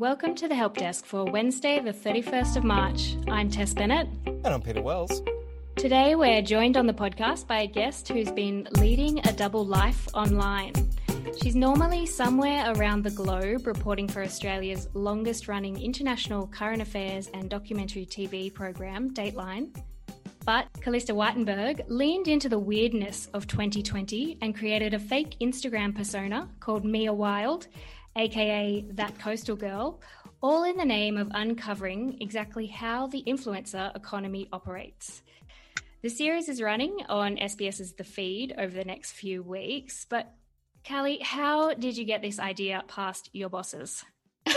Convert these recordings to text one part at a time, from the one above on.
Welcome to the Help Desk for Wednesday, the 31st of March. I'm Tess Bennett. And I'm Peter Wells. Today, we're joined on the podcast by a guest who's been leading a double life online. She's normally somewhere around the globe reporting for Australia's longest running international current affairs and documentary TV program, Dateline. But Calliste Weitenberg leaned into the weirdness of 2020 and created a fake Instagram persona called Mia Wilde aka That Coastal Girl, all in the name of uncovering exactly how the influencer economy operates. The series is running on SBS's The Feed over the next few weeks, but Callie, how did you get this idea past your bosses?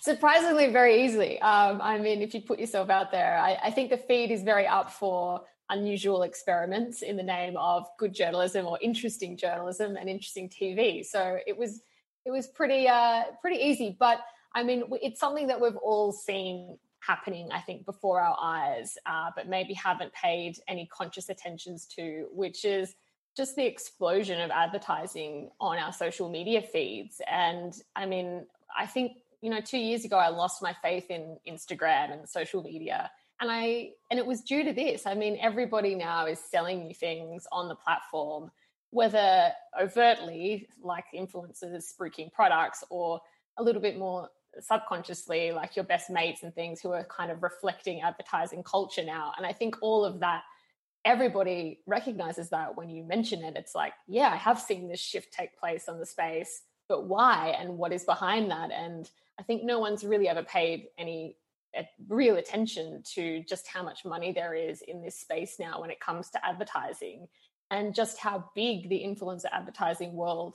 Surprisingly, very easily. Um, I mean, if you put yourself out there, I, I think the feed is very up for unusual experiments in the name of good journalism or interesting journalism and interesting TV. So it was it was pretty uh, pretty easy. But I mean, it's something that we've all seen happening, I think, before our eyes, uh, but maybe haven't paid any conscious attentions to, which is just the explosion of advertising on our social media feeds. And I mean, I think you know, two years ago, I lost my faith in Instagram and social media. And I and it was due to this. I mean, everybody now is selling you things on the platform whether overtly, like influencers spruiking products, or a little bit more subconsciously, like your best mates and things who are kind of reflecting advertising culture now. And I think all of that, everybody recognizes that when you mention it. It's like, yeah, I have seen this shift take place on the space, but why and what is behind that? And I think no one's really ever paid any eh, real attention to just how much money there is in this space now when it comes to advertising and just how big the influencer advertising world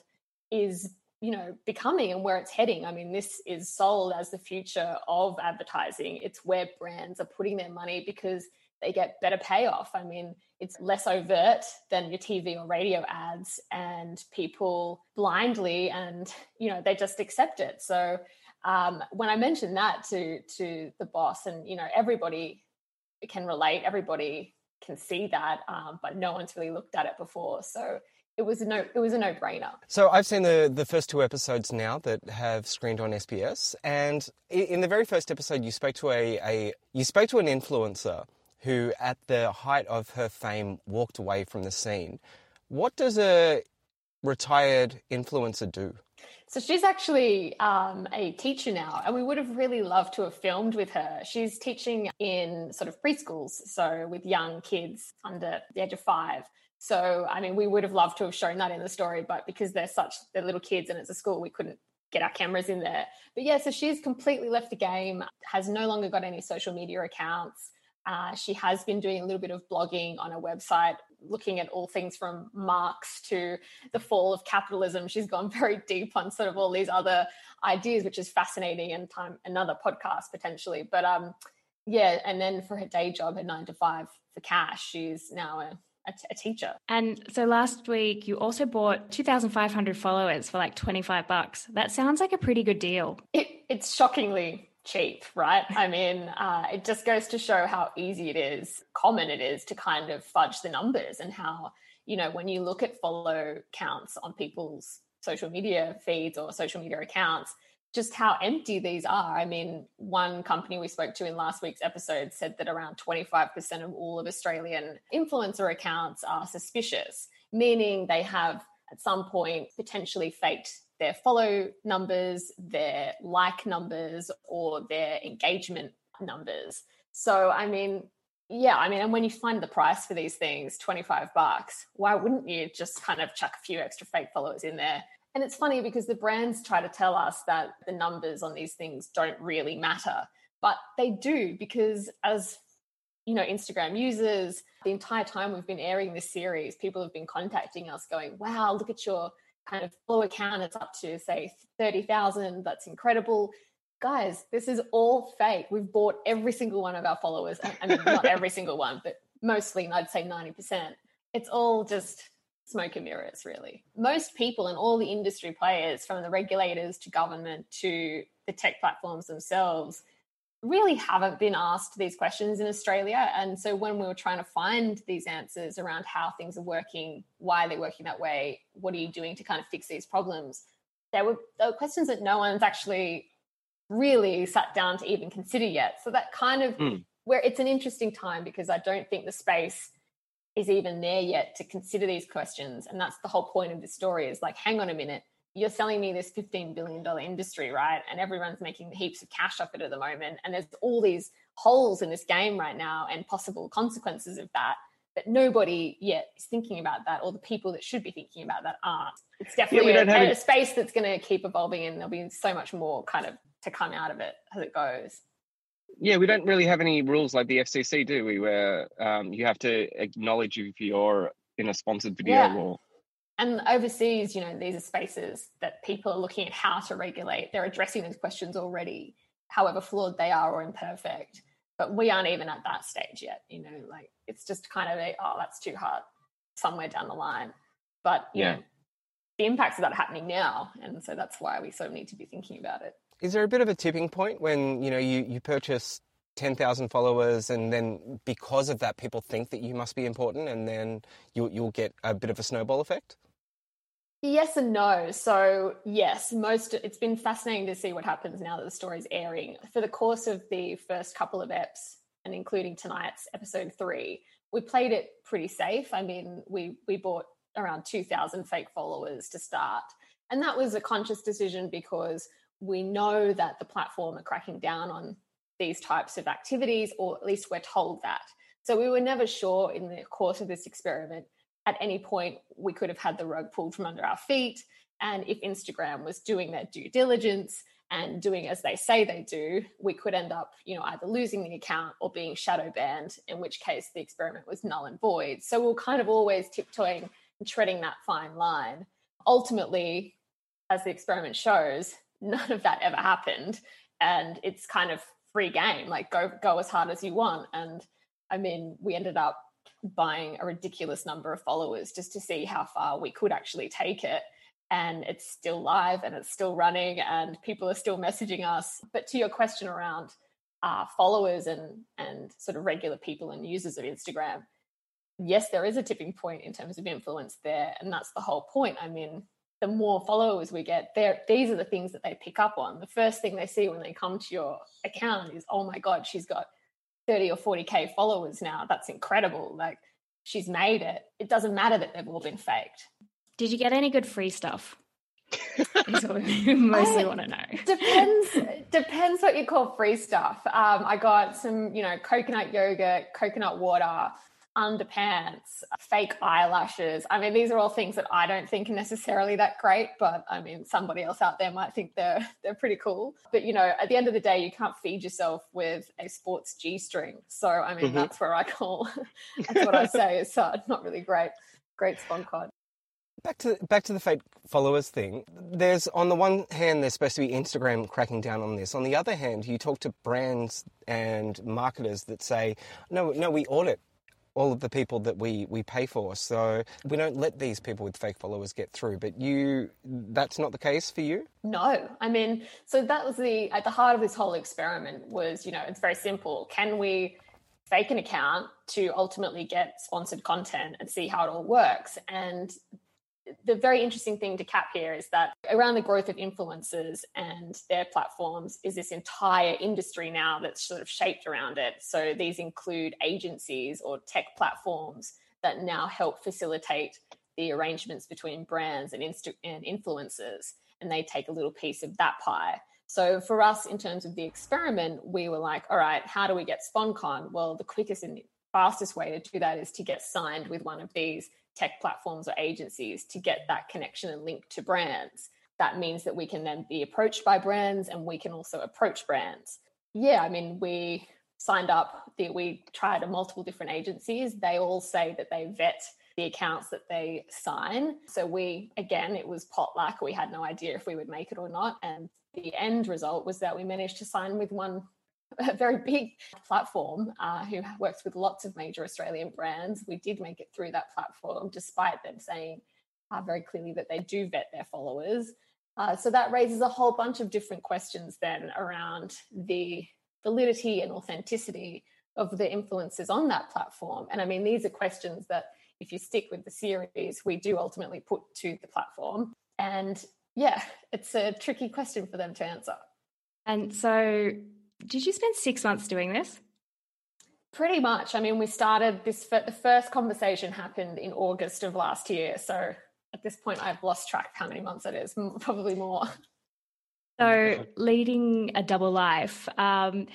is you know becoming and where it's heading. I mean this is sold as the future of advertising. It's where brands are putting their money because they get better payoff. I mean it's less overt than your tv or radio ads and people blindly and you know they just accept it. So um, when i mentioned that to to the boss and you know everybody can relate everybody can see that, um, but no one's really looked at it before. So it was a no it was a no brainer. So I've seen the the first two episodes now that have screened on SBS, and in the very first episode, you spoke to a, a you spoke to an influencer who, at the height of her fame, walked away from the scene. What does a retired influencer do? So she's actually um, a teacher now, and we would have really loved to have filmed with her. She's teaching in sort of preschools, so with young kids under the age of five. So, I mean, we would have loved to have shown that in the story, but because they're such they're little kids and it's a school, we couldn't get our cameras in there. But yeah, so she's completely left the game, has no longer got any social media accounts. Uh, she has been doing a little bit of blogging on a website, looking at all things from Marx to the fall of capitalism. She's gone very deep on sort of all these other ideas, which is fascinating and time another podcast potentially. But um, yeah, and then for her day job, her nine to five for cash, she's now a a, t- a teacher. And so last week you also bought 2,500 followers for like 25 bucks. That sounds like a pretty good deal. It, it's shockingly cheap, right? I mean, uh, it just goes to show how easy it is, common it is to kind of fudge the numbers and how, you know, when you look at follow counts on people's social media feeds or social media accounts, just how empty these are. I mean, one company we spoke to in last week's episode said that around 25% of all of Australian influencer accounts are suspicious, meaning they have at some point potentially faked their follow numbers, their like numbers, or their engagement numbers. So, I mean, yeah, I mean, and when you find the price for these things, 25 bucks, why wouldn't you just kind of chuck a few extra fake followers in there and it's funny because the brands try to tell us that the numbers on these things don't really matter, but they do because as you know, Instagram users, the entire time we've been airing this series, people have been contacting us going, wow, look at your kind of follow account. It's up to say 30,000. That's incredible. Guys, this is all fake. We've bought every single one of our followers. I mean, not every single one, but mostly, I'd say 90%. It's all just smoke and mirrors, really. Most people and all the industry players, from the regulators to government to the tech platforms themselves, really haven't been asked these questions in Australia. And so when we were trying to find these answers around how things are working, why they're working that way, what are you doing to kind of fix these problems, there were, there were questions that no one's actually really sat down to even consider yet. So that kind of mm. where it's an interesting time because I don't think the space is even there yet to consider these questions. And that's the whole point of this story is like, hang on a minute, you're selling me this $15 billion industry, right? And everyone's making heaps of cash off it at the moment. And there's all these holes in this game right now and possible consequences of that. But nobody yet is thinking about that, or the people that should be thinking about that aren't. It's definitely yeah, a, a space that's going to keep evolving, and there'll be so much more kind of to come out of it as it goes yeah, we don't really have any rules like the FCC do we, where um, you have to acknowledge if you're in a sponsored video yeah. or. And overseas, you know, these are spaces that people are looking at how to regulate. They're addressing those questions already, however flawed they are or imperfect. But we aren't even at that stage yet. You know, like it's just kind of a, oh, that's too hard somewhere down the line. But yeah, know, the impacts of that happening now. And so that's why we sort of need to be thinking about it. Is there a bit of a tipping point when you know you, you purchase ten thousand followers, and then because of that, people think that you must be important, and then you'll you'll get a bit of a snowball effect? Yes and no. So yes, most it's been fascinating to see what happens now that the story's airing. For the course of the first couple of eps, and including tonight's episode three, we played it pretty safe. I mean, we we bought around two thousand fake followers to start, and that was a conscious decision because we know that the platform are cracking down on these types of activities, or at least we're told that. So we were never sure in the course of this experiment at any point we could have had the rug pulled from under our feet. And if Instagram was doing their due diligence and doing as they say they do, we could end up, you know, either losing the account or being shadow banned, in which case the experiment was null and void. So we we're kind of always tiptoeing and treading that fine line. Ultimately, as the experiment shows, none of that ever happened and it's kind of free game like go go as hard as you want and i mean we ended up buying a ridiculous number of followers just to see how far we could actually take it. And it's still live and it's still running and people are still messaging us. But to your question around uh, followers and and sort of regular people and users of instagram yes there is a tipping point in terms of influence there. And that's the whole point. I mean the more followers we get, these are the things that they pick up on. The first thing they see when they come to your account is, oh my God, she's got 30 or 40K followers now. That's incredible. Like she's made it. It doesn't matter that they've all been faked. Did you get any good free stuff? is what we mostly want to know. Depends depends what you call free stuff. Um, I got some, you know, coconut yogurt, coconut water, underpants, fake eyelashes. I mean, these are all things that I don't think are necessarily that great, but I mean, somebody else out there might think they're they're pretty cool. But you know, at the end of the day, you can't feed yourself with a sports G string. So I mean, mm-hmm. that's where I call. that's what I say It's uh, not really great. Great SponCon. Back to back to the fake followers thing. There's on the one hand, there's supposed to be Instagram cracking down on this. On the other hand, you talk to brands and marketers that say, no, no, we audit all of the people that we, we pay for. So we don't let these people with fake followers get through. But you, that's not the case for you? No. I mean, so that was the, at the heart of this whole experiment was, you know, it's very simple. Can we fake an account to ultimately get sponsored content and see how it all works? And the very interesting thing to cap here is that around the growth of influencers and their platforms is this entire industry now that's sort of shaped around it. So these include agencies or tech platforms that now help facilitate the arrangements between brands and, inst- and influencers, and they take a little piece of that pie. So for us, in terms of the experiment, we were like, all right, how do we get SponCon? Well, the quickest and fastest way to do that is to get signed with one of these tech platforms or agencies to get that connection and link to brands. That means that we can then be approached by brands and we can also approach brands. Yeah, I mean, we signed up, we tried multiple different agencies. They all say that they vet the accounts that they sign. So we, again, it was potluck. We had no idea if we would make it or not. And the end result was that we managed to sign with one a very big platform uh, who works with lots of major Australian brands. We did make it through that platform, despite them saying uh, very clearly that they do vet their followers. Uh, so that raises a whole bunch of different questions then around the validity and authenticity of the influencers on that platform. And I mean, these are questions that, if you stick with the series, we do ultimately put to the platform. And yeah, it's a tricky question for them to answer. And so did you spend six months doing this? Pretty much. I mean, we started this, the first conversation happened in August of last year. So at this point, I've lost track of how many months it is, probably more. So, leading a double life, um,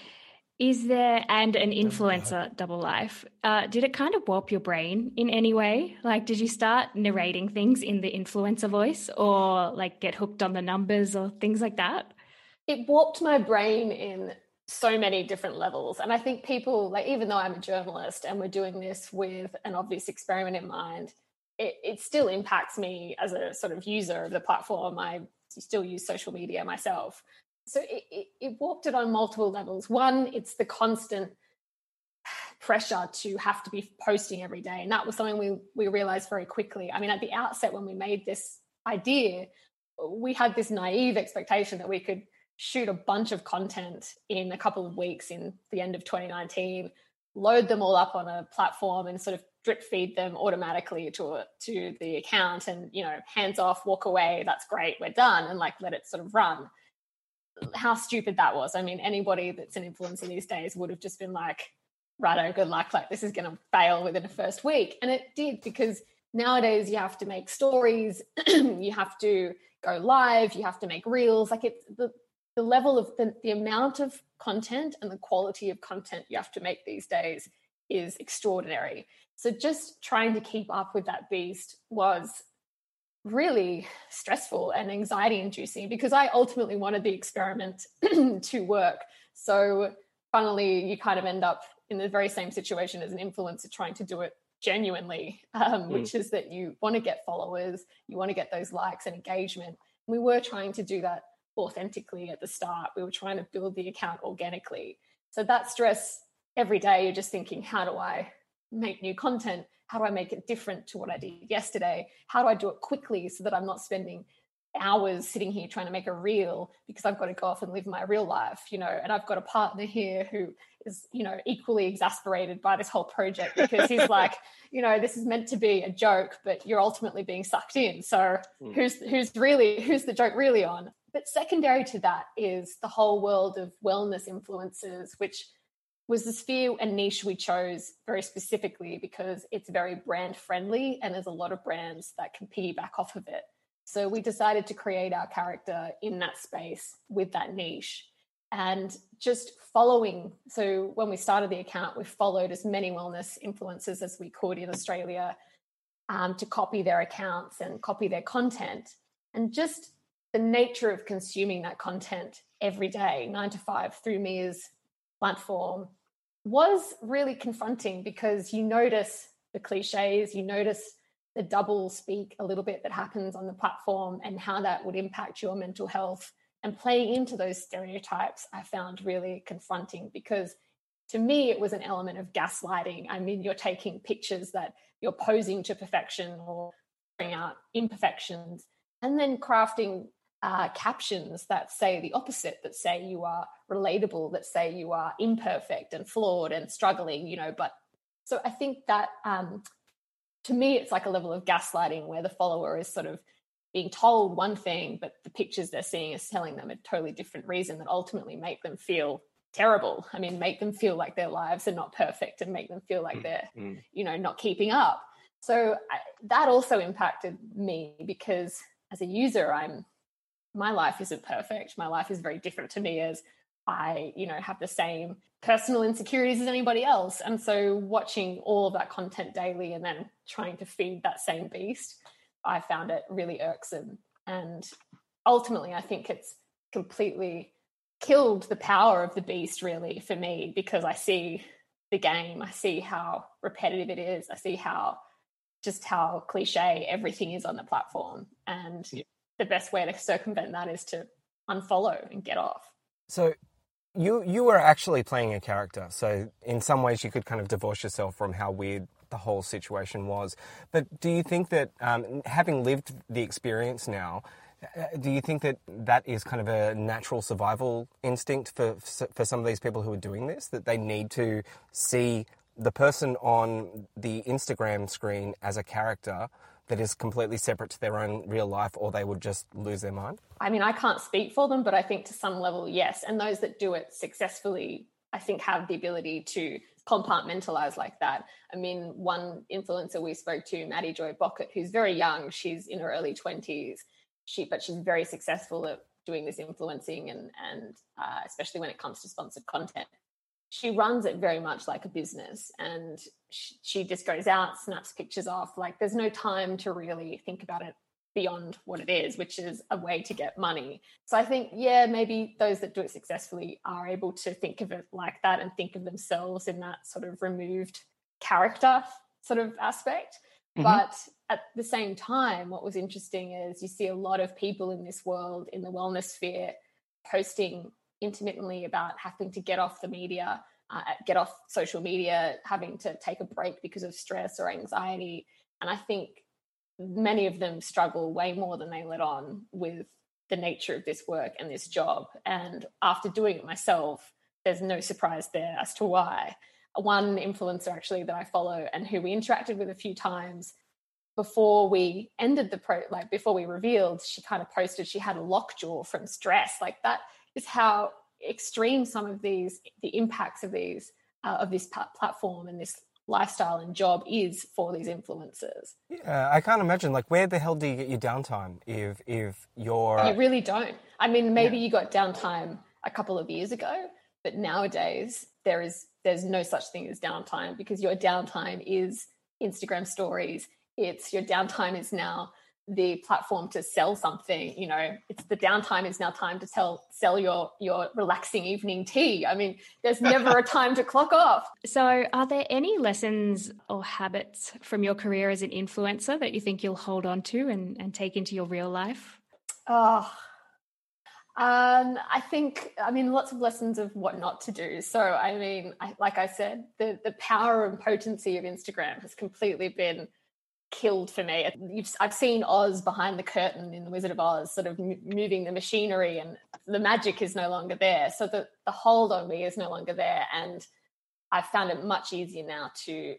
is there, and an influencer double life, uh, did it kind of warp your brain in any way? Like, did you start narrating things in the influencer voice or like get hooked on the numbers or things like that? It warped my brain in so many different levels. And I think people, like, even though I'm a journalist and we're doing this with an obvious experiment in mind, it, it still impacts me as a sort of user of the platform. I still use social media myself. So it, it, it it on multiple levels. One, it's the constant pressure to have to be posting every day. And that was something we, we realized very quickly. I mean, at the outset, when we made this idea, we had this naive expectation that we could shoot a bunch of content in a couple of weeks in the end of 2019 load them all up on a platform and sort of drip feed them automatically to a, to the account and you know hands off walk away that's great we're done and like let it sort of run. How stupid that was. I mean anybody that's an influencer these days would have just been like righto good luck like this is going to fail within the first week. And it did because nowadays you have to make stories you have to go live you have to make reels like it the the level of the, the amount of content and the quality of content you have to make these days is extraordinary. So just trying to keep up with that beast was really stressful and anxiety inducing because I ultimately wanted the experiment to work. So funnily, you kind of end up in the very same situation as an influencer trying to do it genuinely, um, mm. which is that you want to get followers, you want to get those likes and engagement. We were trying to do that authentically at the start. We were trying to build the account organically. So that stress every day, you're just thinking, how do I make new content? How do I make it different to what I did yesterday? How do I do it quickly so that I'm not spending hours sitting here trying to make a reel because I've got to go off and live my real life, you know, and I've got a partner here who is, you know, equally exasperated by this whole project because he's like, you know, this is meant to be a joke, but you're ultimately being sucked in. So mm. who's who's really who's the joke really on? But secondary to that is the whole world of wellness influencers, which was the sphere and niche we chose very specifically because it's very brand friendly and there's a lot of brands that can piggyback off of it. So we decided to create our character in that space with that niche and just following. So when we started the account, we followed as many wellness influencers as we could in Australia um, to copy their accounts and copy their content and just the nature of consuming that content every day, nine to five, through Mia's platform, was really confronting because you notice the cliches, you notice the double speak a little bit that happens on the platform and how that would impact your mental health. And playing into those stereotypes, I found really confronting because to me, it was an element of gaslighting. I mean, you're taking pictures that you're posing to perfection or bring out imperfections and then crafting uh, captions that say the opposite, that say you are relatable, that say you are imperfect and flawed and struggling, you know. But so I think that um, to me, it's like a level of gaslighting where the follower is sort of being told one thing, but the pictures they're seeing is telling them a totally different reason that ultimately make them feel terrible. I mean, make them feel like their lives are not perfect and make them feel like mm, they're, mm. you know, not keeping up. So I, that also impacted me because as a user, I'm my life isn't perfect. My life is very different to me as I, you know, have the same personal insecurities as anybody else. And so watching all of that content daily and then trying to feed that same beast, I found it really irksome. And ultimately, I think it's completely killed the power of the beast, really, for me, because I see the game, I see how repetitive it is, I see how just how cliche everything is on the platform. And yeah. The best way to circumvent that is to unfollow and get off. So you you were actually playing a character, so in some ways you could kind of divorce yourself from how weird the whole situation was. But do you think that um, having lived the experience now, uh, do you think that that is kind of a natural survival instinct for for some of these people who are doing this? That they need to see the person on the Instagram screen as a character that is completely separate to their own real life, or they would just lose their mind? I mean, I can't speak for them, but I think to some level, yes. And those that do it successfully, I think, have the ability to compartmentalize like that. I mean, one influencer we spoke to, Maddie Joy Bockett, who's very young, she's in her early 20s, she, but she's very successful at doing this influencing and, and uh, especially when it comes to sponsored content she runs it very much like a business and she, she just goes out snaps pictures off like there's no time to really think about it beyond what it is which is a way to get money so i think yeah maybe those that do it successfully are able to think of it like that and think of themselves in that sort of removed character sort of aspect mm-hmm. but at the same time what was interesting is you see a lot of people in this world in the wellness sphere posting intermittently about having to get off the media, uh, get off social media, having to take a break because of stress or anxiety. And I think many of them struggle way more than they let on with the nature of this work and this job. And after doing it myself, there's no surprise there as to why. One influencer actually that I follow and who we interacted with a few times before we ended the pro like before we revealed she kind of posted she had a lockjaw from stress like that is how extreme some of these the impacts of these uh, of this platform and this lifestyle and job is for these influencers. Yeah, I can't imagine. Like, where the hell do you get your downtime if if you're? You really don't. I mean, maybe yeah. you got downtime a couple of years ago, but nowadays there is there's no such thing as downtime because your downtime is Instagram stories. It's your downtime is now the platform to sell something you know it's the downtime is now time to tell sell your your relaxing evening tea. I mean there's never a time to clock off. So are there any lessons or habits from your career as an influencer that you think you'll hold on to and, and take into your real life? Oh um, I think, I mean, lots of lessons of what not to do. So, I mean, I, like I said, the the power and potency of Instagram has completely been killed for me. I've seen Oz behind the curtain in The Wizard of Oz, sort of moving the machinery, and the magic is no longer there. So the, the hold on me is no longer there. And I've found it much easier now to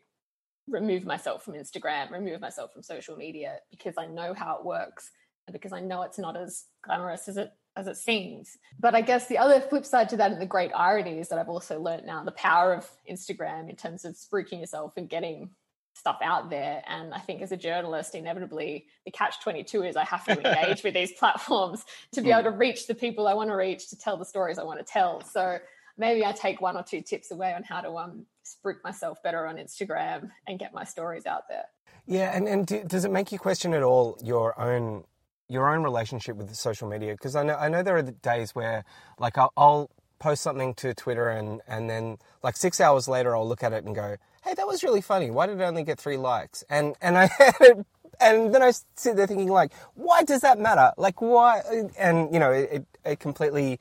remove myself from Instagram, remove myself from social media because I know how it works and because I know it's not as glamorous as it as it seems. But I guess the other flip side to that and the great irony is that I've also learned now the power of Instagram in terms of spruiking yourself and getting stuff out there. And I think as a journalist, inevitably the catch 22 is I have to engage with these platforms to be able to reach the people I want to reach, to tell the stories I want to tell. So maybe I take one or two tips away on how to um, spruik myself better on Instagram and get my stories out there. Yeah, and, and do, does it make you question at all your own your own relationship with social media? Because I know I know there are days where like I'll, I'll post something to Twitter and and then like six hours later I'll look at it and go, hey, that was really funny. Why did it only get three likes? And and I and then I sit there thinking like, why does that matter? Like why? And you know, it, it completely.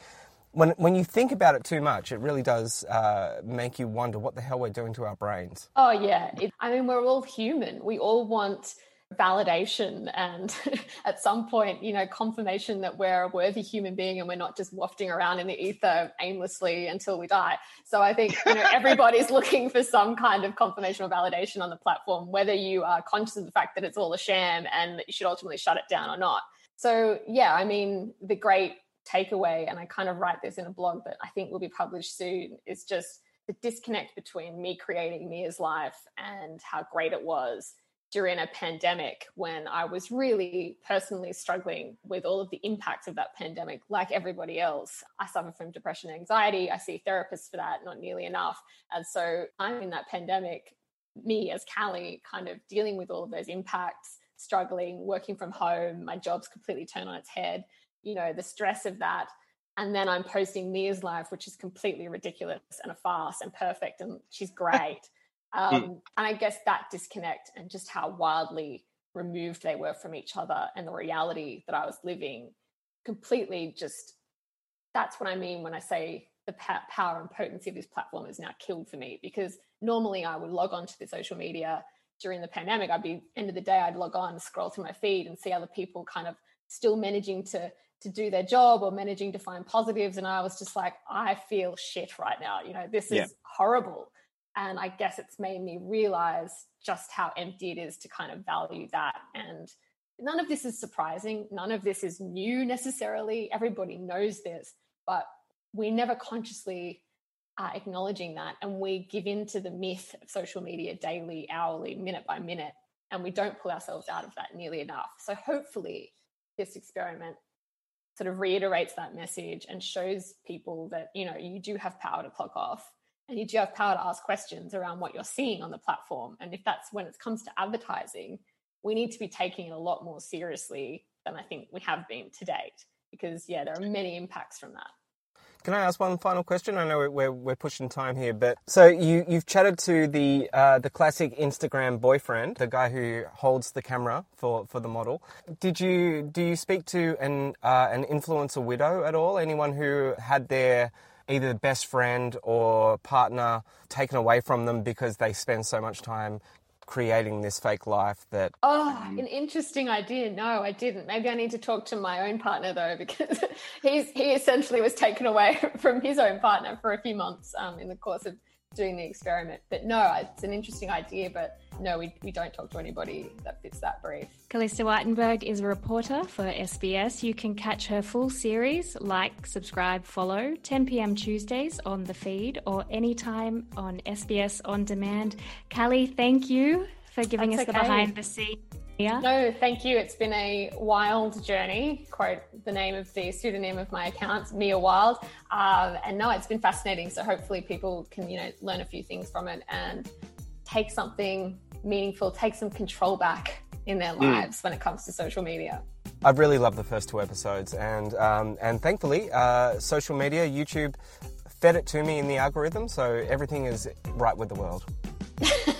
When, when you think about it too much, it really does uh, make you wonder what the hell we're doing to our brains. Oh yeah, it, I mean we're all human. We all want validation and at some point, you know, confirmation that we're a worthy human being and we're not just wafting around in the ether aimlessly until we die. So I think, you know, everybody's looking for some kind of confirmation or validation on the platform, whether you are conscious of the fact that it's all a sham and that you should ultimately shut it down or not. So yeah, I mean, the great takeaway, and I kind of write this in a blog that I think will be published soon, is just the disconnect between me creating Mia's life and how great it was during a pandemic when I was really personally struggling with all of the impacts of that pandemic, like everybody else. I suffer from depression and anxiety. I see therapists for that, not nearly enough. And so I'm in that pandemic, me as Callie, kind of dealing with all of those impacts, struggling, working from home, my job's completely turned on its head, you know, the stress of that. And then I'm posting Mia's life, which is completely ridiculous and a farce and perfect. And she's great. Um, mm. And I guess that disconnect and just how wildly removed they were from each other and the reality that I was living completely just that's what I mean when I say the power and potency of this platform is now killed for me because normally I would log on to the social media during the pandemic. I'd be end of the day, I'd log on, scroll through my feed and see other people kind of still managing to to do their job or managing to find positives. And I was just like, I feel shit right now. You know, this is yeah. horrible. And I guess it's made me realize just how empty it is to kind of value that. And none of this is surprising. None of this is new necessarily. Everybody knows this, but we never consciously are acknowledging that. And we give in to the myth of social media daily, hourly, minute by minute. And we don't pull ourselves out of that nearly enough. So hopefully, this experiment sort of reiterates that message and shows people that, you know, you do have power to clock off and you do have power to ask questions around what you're seeing on the platform. And if that's when it comes to advertising, we need to be taking it a lot more seriously than I think we have been to date. Because, yeah, there are many impacts from that. Can I ask one final question? I know we're, we're pushing time here, but so you you've chatted to the uh, the classic Instagram boyfriend, the guy who holds the camera for, for the model. Did you do you speak to an uh, an influencer widow at all? Anyone who had their either the best friend or partner taken away from them because they spend so much time creating this fake life that oh an interesting idea. No i didn't. Maybe i need to talk to my own partner though because he's he essentially was taken away from his own partner for a few months um, in the course of doing the experiment. But no, it's an interesting idea, but no, we, we don't talk to anybody that fits that brief. Calliste Weitenberg is a reporter for SBS. You can catch her full series, like, subscribe, follow, 10 p.m. Tuesdays on the feed or anytime on SBS On Demand. Callie, thank you for giving That's us okay. the behind the scenes yeah. No, thank you. It's been a wild journey. Quote the name of the pseudonym of my account, Mia Wilde. Um, and no, it's been fascinating. So hopefully people can, you know, learn a few things from it and take something meaningful, take some control back in their hmm. lives mm. when it comes to social media. I've really loved the first two episodes, and um, and thankfully, uh, social media, YouTube, fed it to me in the algorithm, so everything is right with the world.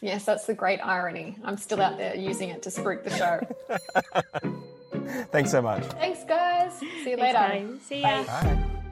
Yes, that's the great irony. I'm still out there using it to spruik the show. Thanks so much. Thanks, guys. See you Thanks, later. See ya. Bye. Bye.